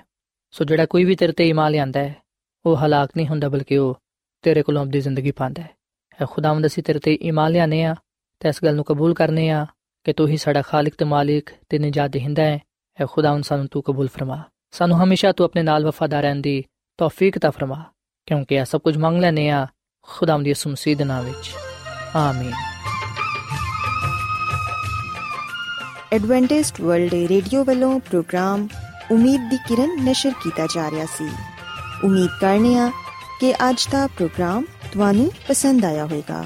ਸੋ ਜਿਹੜਾ ਕੋਈ ਵੀ ਤੇਰੇ ਤੇ ਈਮਾਨ ਲਿਆਂਦਾ ਹੈ, ਉਹ ਹਲਾਕ ਨਹੀਂ ਹੁੰਦਾ, ਬਲਕਿ ਉਹ ਤੇਰੇ ਕੋਲੋਂ ਆਪਣੀ ਜ਼ਿੰਦਗੀ ਪਾਉਂਦਾ ਹੈ। ਐ ਖੁਦਾਵੰਦ, ਅਸੀਂ ਤੇਰੇ ਤੇ ਈਮਾਨ ਲਿਆਨੇ ਆ ਤੇ ਇਸ ਗੱਲ ਨੂੰ ਕਬੂਲ ਕਰਨੇ ਆ ਕਿ ਤੂੰ ਹੀ ਸਾਡਾ ਖਾਲਕ ਤੇ ਮਾਲਿਕ ਤੇ ਨਜਾਤ ਦੇਹਿੰਦਾ ਹੈ ਐ ਖੁਦਾਵੰਦ ਸਾਨੂੰ ਤੂੰ ਕਬੂਲ ਫਰਮਾ। ਸਾਨੂੰ ਹਮੇਸ਼ਾ ਤੂੰ ਆਪਣੇ ਨਾਲ ਵਫਾਦਾਰ ਰਹਿਣ ਦੀ ਤੌਫੀਕ ਤਾ ਫਰਮਾ, ਕਿਉਂਕਿ ਇਹ ਸਭ ਕੁਝ ਮੰਗ ਲੈਨੇ ਆ ਖੁਦਾਵੰਦ ਦੀ ਸੁਮਸੀਦ ਨਾਮ ਵਿੱਚ। ਆਮੀਨ। ਐਡਵੈਂਟਿਸਟ ਵਰਲਡ ਰੇਡੀਓ ਵੱਲੋਂ ਪ੍ਰੋਗਰਾਮ ਉਮੀਦ ਦੀ ਕਿਰਨ ਨਿਸ਼ਰ ਕੀਤਾ ਜਾ ਰਿਹਾ ਸੀ। ਉਮੀਦ ਕਰਨੇ ਆ ਕਿ ਅੱਜ ਦਾ ਪ੍ਰੋਗਰਾਮ ਤੁਹਾਨੂੰ ਪਸੰਦ ਆਇਆ ਹੋਵੇਗਾ।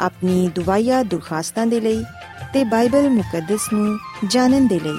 ਆਪਣੀ ਦੁਆਇਆ ਦੁਰਖਾਸਤਾਂ ਦੇ ਲਈ ਤੇ ਬਾਈਬਲ ਮੁਕੱਦਸ ਨੂੰ ਜਾਣਨ ਦੇ ਲਈ